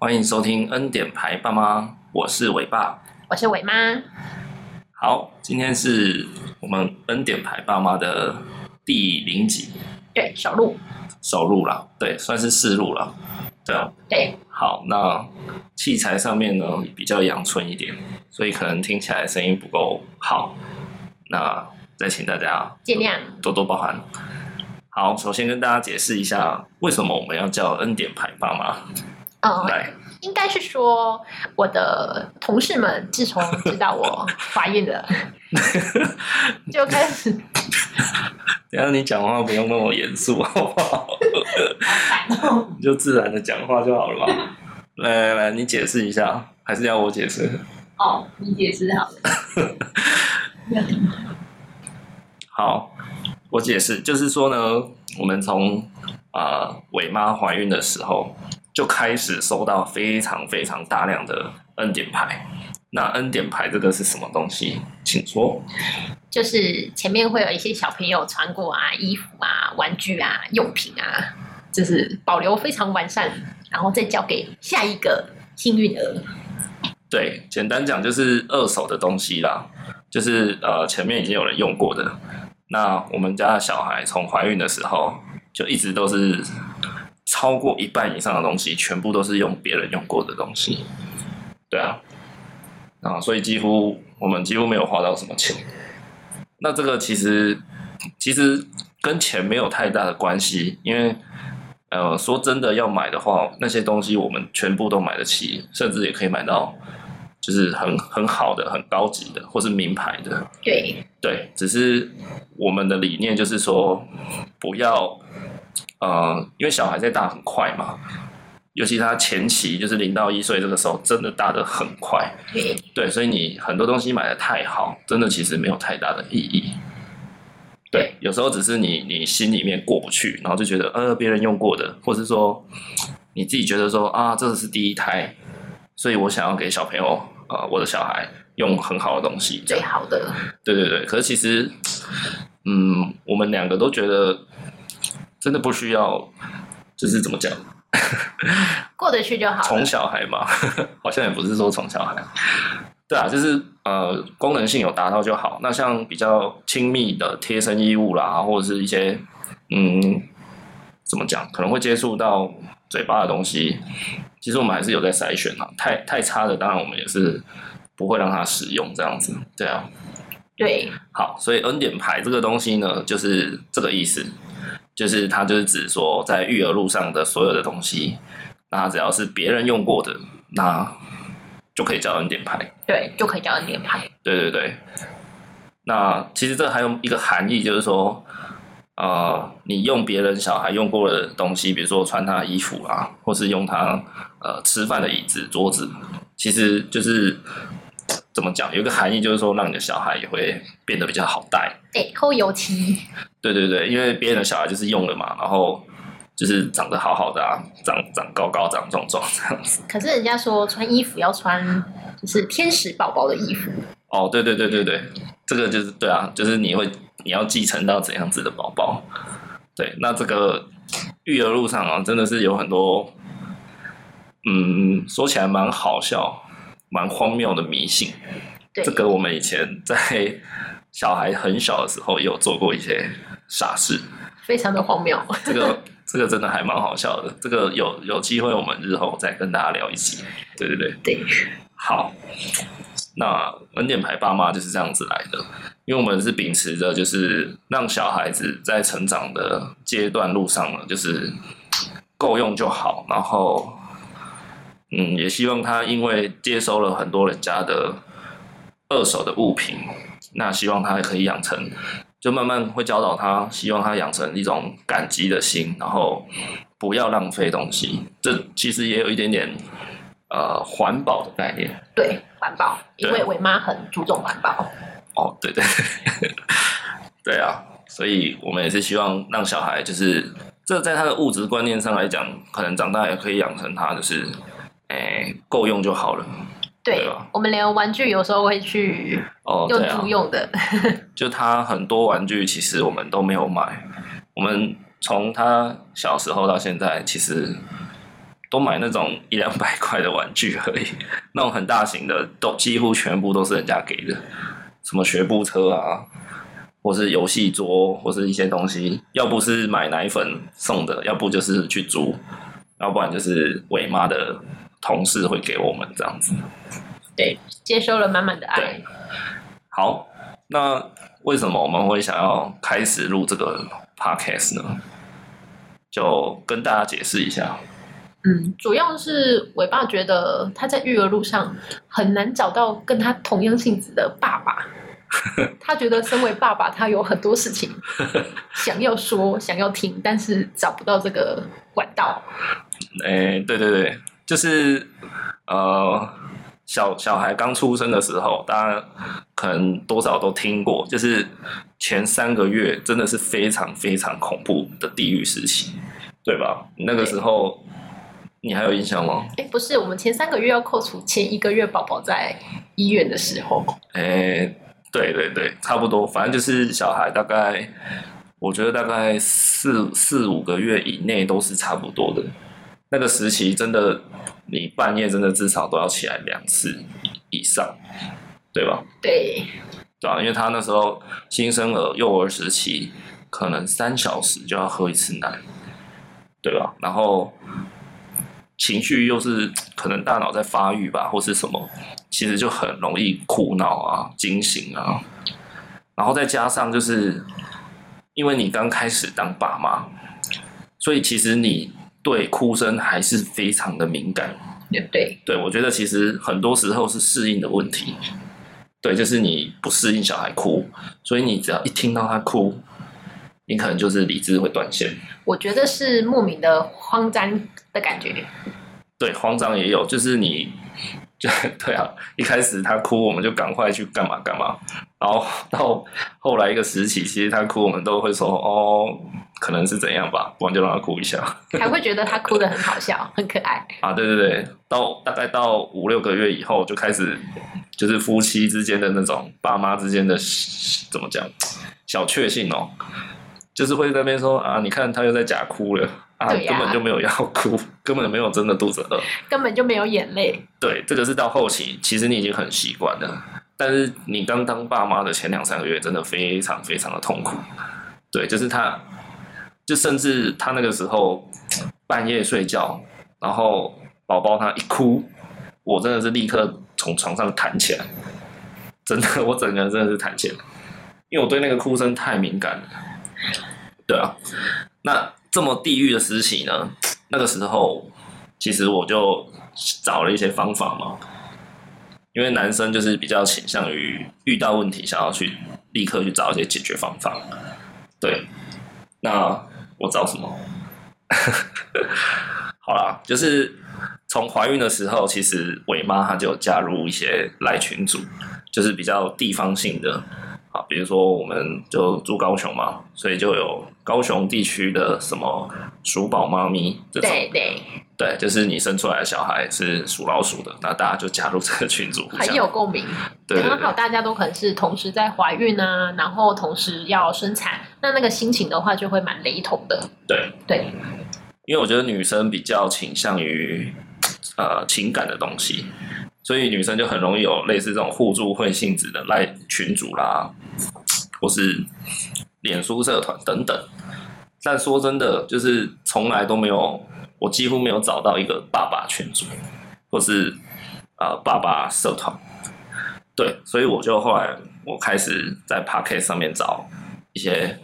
欢迎收听恩典牌爸妈，我是伟爸，我是伟妈。好，今天是我们恩典牌爸妈的第零集，对，首录，首录了，对，算是试录了，对啊，对。好，那器材上面呢比较阳春一点，所以可能听起来声音不够好，那再请大家见谅，多多包涵。好，首先跟大家解释一下，为什么我们要叫恩典牌爸妈。哦，来，应该是说我的同事们自从知道我怀孕了，就开始。等下你讲话不用那么严肃，好不好？你就自然的讲话就好了嘛。来来来，你解释一下，还是要我解释？哦，你解释好了。好。我解释，就是说呢，我们从啊伟妈怀孕的时候就开始收到非常非常大量的恩典牌。那恩典牌这个是什么东西？请说。就是前面会有一些小朋友穿过啊，衣服啊、玩具啊、用品啊，就是保留非常完善，然后再交给下一个幸运儿。对，简单讲就是二手的东西啦，就是呃前面已经有人用过的。那我们家的小孩从怀孕的时候就一直都是超过一半以上的东西，全部都是用别人用过的东西。对啊，啊，所以几乎我们几乎没有花到什么钱。那这个其实其实跟钱没有太大的关系，因为呃说真的要买的话，那些东西我们全部都买得起，甚至也可以买到。就是很很好的、很高级的，或是名牌的。对对，只是我们的理念就是说，不要呃，因为小孩在大很快嘛，尤其他前期就是零到一岁这个时候，真的大的很快。对对，所以你很多东西买的太好，真的其实没有太大的意义。对，有时候只是你你心里面过不去，然后就觉得呃，别人用过的，或是说你自己觉得说啊，这是第一胎。所以我想要给小朋友，呃，我的小孩用很好的东西，最好的。对对对，可是其实，嗯，我们两个都觉得，真的不需要，就是怎么讲，过得去就好。宠小孩嘛，好像也不是说宠小孩，对啊，就是呃，功能性有达到就好。那像比较亲密的贴身衣物啦，或者是一些，嗯，怎么讲，可能会接触到嘴巴的东西。其实我们还是有在筛选啊，太太差的，当然我们也是不会让它使用这样子，对啊，对，好，所以恩典牌这个东西呢，就是这个意思，就是它就是指说，在育儿路上的所有的东西，那只要是别人用过的，那就可以叫恩典牌，对，就可以叫恩典牌，对对对，那其实这还有一个含义，就是说。呃，你用别人小孩用过的东西，比如说穿他的衣服啊，或是用他呃吃饭的椅子、桌子，其实就是怎么讲？有一个含义就是说，让你的小孩也会变得比较好带。对，扣油漆。对对对，因为别人的小孩就是用了嘛，然后就是长得好好的啊，长长高高、长壮壮这样子。可是人家说穿衣服要穿就是天使宝宝的衣服。哦，对对对对对，这个就是对啊，就是你会。你要继承到怎样子的宝宝？对，那这个育儿路上啊，真的是有很多，嗯，说起来蛮好笑、蛮荒谬的迷信。对，这个我们以前在小孩很小的时候也有做过一些傻事，非常的荒谬。这个 这个真的还蛮好笑的。这个有有机会我们日后再跟大家聊一集。对对对，对，好。那恩典牌爸妈就是这样子来的，因为我们是秉持着，就是让小孩子在成长的阶段路上呢，就是够用就好。然后，嗯，也希望他因为接收了很多人家的二手的物品，那希望他可以养成，就慢慢会教导他，希望他养成一种感激的心，然后不要浪费东西。这其实也有一点点。呃，环保的概念，对，环保，因为伟妈很注重环保。哦，对对，对啊，所以我们也是希望让小孩，就是这在他的物质观念上来讲，可能长大也可以养成他，就是，哎，够用就好了。对，对我们连玩具有时候会去哦用租用的。哦啊、就他很多玩具，其实我们都没有买。我们从他小时候到现在，其实。都买那种一两百块的玩具而已，那种很大型的都几乎全部都是人家给的，什么学步车啊，或是游戏桌，或是一些东西，要不是买奶粉送的，要不就是去租，要不然就是伟妈的同事会给我们这样子。对，接收了满满的爱。好，那为什么我们会想要开始录这个 podcast 呢？就跟大家解释一下。嗯，主要是伟爸觉得他在育儿路上很难找到跟他同样性质的爸爸。他觉得身为爸爸，他有很多事情 想要说、想要听，但是找不到这个管道。哎、欸，对对对，就是呃，小小孩刚出生的时候，大家可能多少都听过，就是前三个月真的是非常非常恐怖的地狱时期，对吧？那个时候。你还有印象吗？哎，不是，我们前三个月要扣除前一个月宝宝在医院的时候。哎，对对对，差不多，反正就是小孩大概，我觉得大概四四五个月以内都是差不多的。那个时期真的，你半夜真的至少都要起来两次以上，对吧？对，对啊，因为他那时候新生儿幼儿时期，可能三小时就要喝一次奶，对吧？然后。情绪又是可能大脑在发育吧，或是什么，其实就很容易哭闹啊、惊醒啊，然后再加上就是，因为你刚开始当爸妈，所以其实你对哭声还是非常的敏感。也对，对我觉得其实很多时候是适应的问题。对，就是你不适应小孩哭，所以你只要一听到他哭，你可能就是理智会断线。我觉得是莫名的慌张的感觉。对，慌张也有，就是你，就 对啊，一开始他哭，我们就赶快去干嘛干嘛，然后 到后来一个时期，其实他哭，我们都会说哦，可能是怎样吧，不然就让他哭一下，还会觉得他哭的很好笑，很可爱 啊。对对对，到大概到五六个月以后，就开始就是夫妻之间的那种爸妈之间的怎么讲小确幸哦。就是会在那边说啊，你看他又在假哭了啊，根本就没有要哭，根本没有真的肚子饿，根本就没有眼泪。对，这个是到后期，其实你已经很习惯了。但是你刚当爸妈的前两三个月，真的非常非常的痛苦。对，就是他，就甚至他那个时候半夜睡觉，然后宝宝他一哭，我真的是立刻从床上弹起来，真的，我整个人真的是弹起来，因为我对那个哭声太敏感了。对啊，那这么地狱的时期呢？那个时候，其实我就找了一些方法嘛。因为男生就是比较倾向于遇到问题，想要去立刻去找一些解决方法。对，那我找什么？好啦，就是从怀孕的时候，其实伟妈她就加入一些赖群组，就是比较地方性的。啊，比如说我们就住高雄嘛，所以就有高雄地区的什么鼠宝妈咪这种，对对对，就是你生出来的小孩是属老鼠的，那大家就加入这个群组，很有共鸣。对，刚好大家都可能是同时在怀孕啊，然后同时要生产，那那个心情的话就会蛮雷同的。对对，因为我觉得女生比较倾向于呃情感的东西。所以女生就很容易有类似这种互助会性质的赖群组啦，或是脸书社团等等。但说真的，就是从来都没有，我几乎没有找到一个爸爸群组，或是呃爸爸社团。对，所以我就后来我开始在 Podcast 上面找一些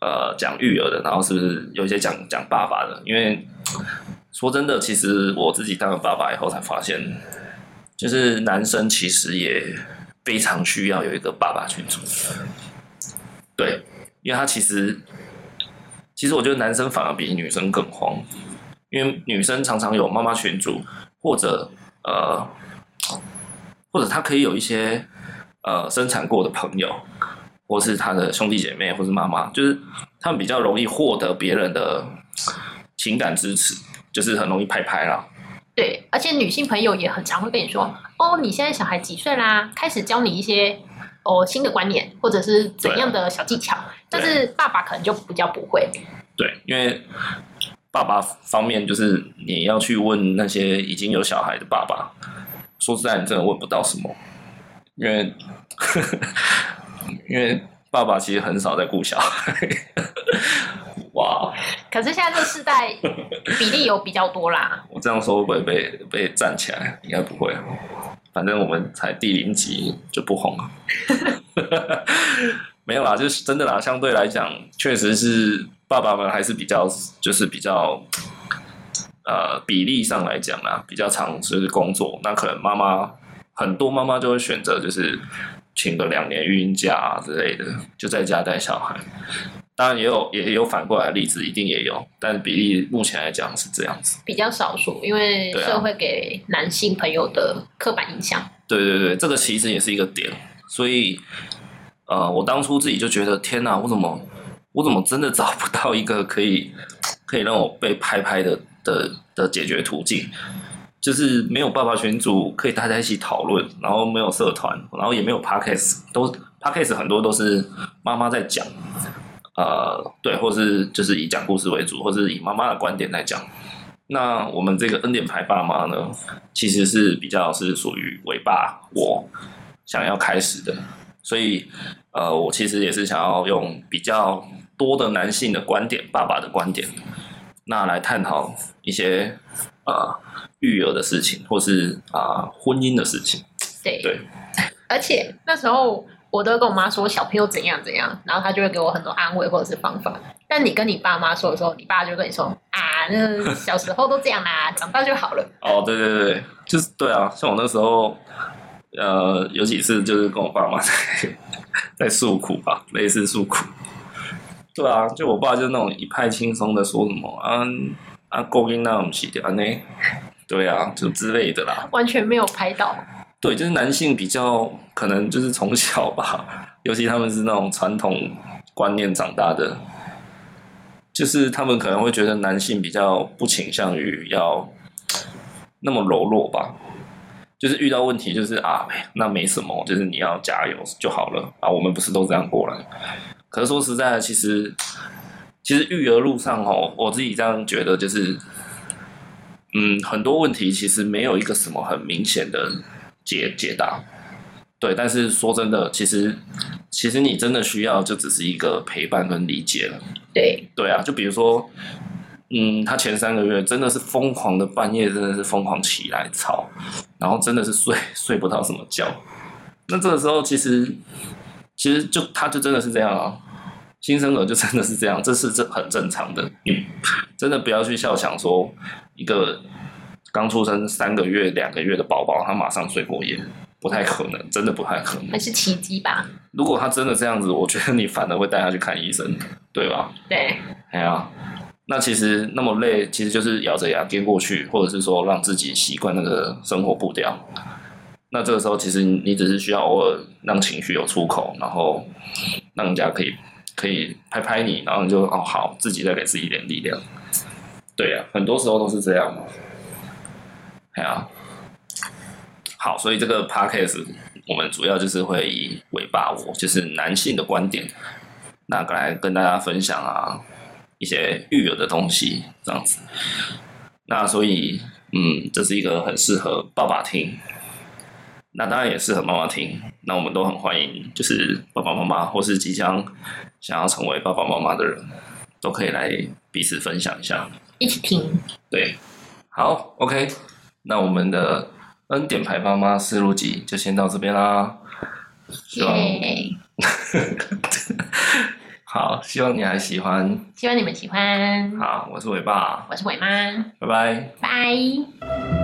呃讲育儿的，然后是不是有一些讲讲爸爸的？因为说真的，其实我自己当了爸爸以后才发现。就是男生其实也非常需要有一个爸爸群组，对，因为他其实，其实我觉得男生反而比女生更慌，因为女生常常有妈妈群组，或者呃，或者他可以有一些呃生产过的朋友，或是他的兄弟姐妹，或是妈妈，就是他们比较容易获得别人的情感支持，就是很容易拍拍啦。对，而且女性朋友也很常会跟你说：“哦，你现在小孩几岁啦？”开始教你一些哦新的观念，或者是怎样的小技巧。但是爸爸可能就比较不会。对，因为爸爸方面，就是你要去问那些已经有小孩的爸爸，说实在，你真的问不到什么，因为 因为爸爸其实很少在顾小孩。哇！可是现在这个世代比例有比较多啦。我这样说会不会被被站起来？应该不会，反正我们才第零集就不红了。没有啦，就是真的啦。相对来讲，确实是爸爸们还是比较，就是比较，呃，比例上来讲啦，比较常就是工作。那可能妈妈很多妈妈就会选择就是请个两年育婴假啊之类的，就在家带小孩。当然也有也有反过来的例子，一定也有，但比例目前来讲是这样子，比较少数，因为社会给男性朋友的刻板印象。对对对，这个其实也是一个点，所以。呃，我当初自己就觉得，天哪，我怎么，我怎么真的找不到一个可以，可以让我被拍拍的的的解决途径？就是没有爸爸群组可以大家一起讨论，然后没有社团，然后也没有 podcast，都 podcast 很多都是妈妈在讲，呃，对，或是就是以讲故事为主，或是以妈妈的观点来讲。那我们这个恩典牌爸妈呢，其实是比较是属于伟爸我想要开始的。所以，呃，我其实也是想要用比较多的男性的观点，爸爸的观点，那来探讨一些呃育儿的事情，或是啊、呃、婚姻的事情。对对。而且那时候我都会跟我妈说小朋友怎样怎样，然后她就会给我很多安慰或者是方法。但你跟你爸妈说的时候，你爸就跟你说啊，那小时候都这样啦，长大就好了。哦，对对对，就是对啊，像我那时候。呃，有几次就是跟我爸妈 在在诉苦吧，类似诉苦。对啊，就我爸就那种一派轻松的说什么啊啊，勾引那种起点呢？对啊，就之类的啦。完全没有拍到。对，就是男性比较可能就是从小吧，尤其他们是那种传统观念长大的，就是他们可能会觉得男性比较不倾向于要那么柔弱吧。就是遇到问题，就是啊，那没什么，就是你要加油就好了啊。我们不是都这样过来？可是说实在的，其实其实育儿路上哦，我自己这样觉得，就是嗯，很多问题其实没有一个什么很明显的解解答。对，但是说真的，其实其实你真的需要就只是一个陪伴跟理解了。对对啊，就比如说。嗯，他前三个月真的是疯狂的，半夜真的是疯狂起来吵，然后真的是睡 睡不到什么觉。那这个时候其实其实就他就真的是这样啊，新生儿就真的是这样，这是这很正常的。你真的不要去笑，想说一个刚出生三个月、两个月的宝宝，他马上睡过夜，不太可能，真的不太可能。还是奇迹吧？如果他真的这样子，我觉得你反而会带他去看医生，对吧？对，哎呀。那其实那么累，其实就是咬着牙撑过去，或者是说让自己习惯那个生活步调。那这个时候，其实你只是需要偶尔让情绪有出口，然后让人家可以可以拍拍你，然后你就哦好，自己再给自己一点力量。对呀、啊，很多时候都是这样嘛。哎呀，好，所以这个 podcast 我们主要就是会以尾巴我就是男性的观点，那个来跟大家分享啊。一些育儿的东西，这样子。那所以，嗯，这是一个很适合爸爸听，那当然也适合妈妈听。那我们都很欢迎，就是爸爸妈妈或是即将想要成为爸爸妈妈的人，都可以来彼此分享一下，一起听。对，好，OK。那我们的恩典牌爸妈思路集就先到这边啦。希望。好，希望你还喜欢。希望你们喜欢。好，我是伟爸，我是伟妈，拜拜，拜拜。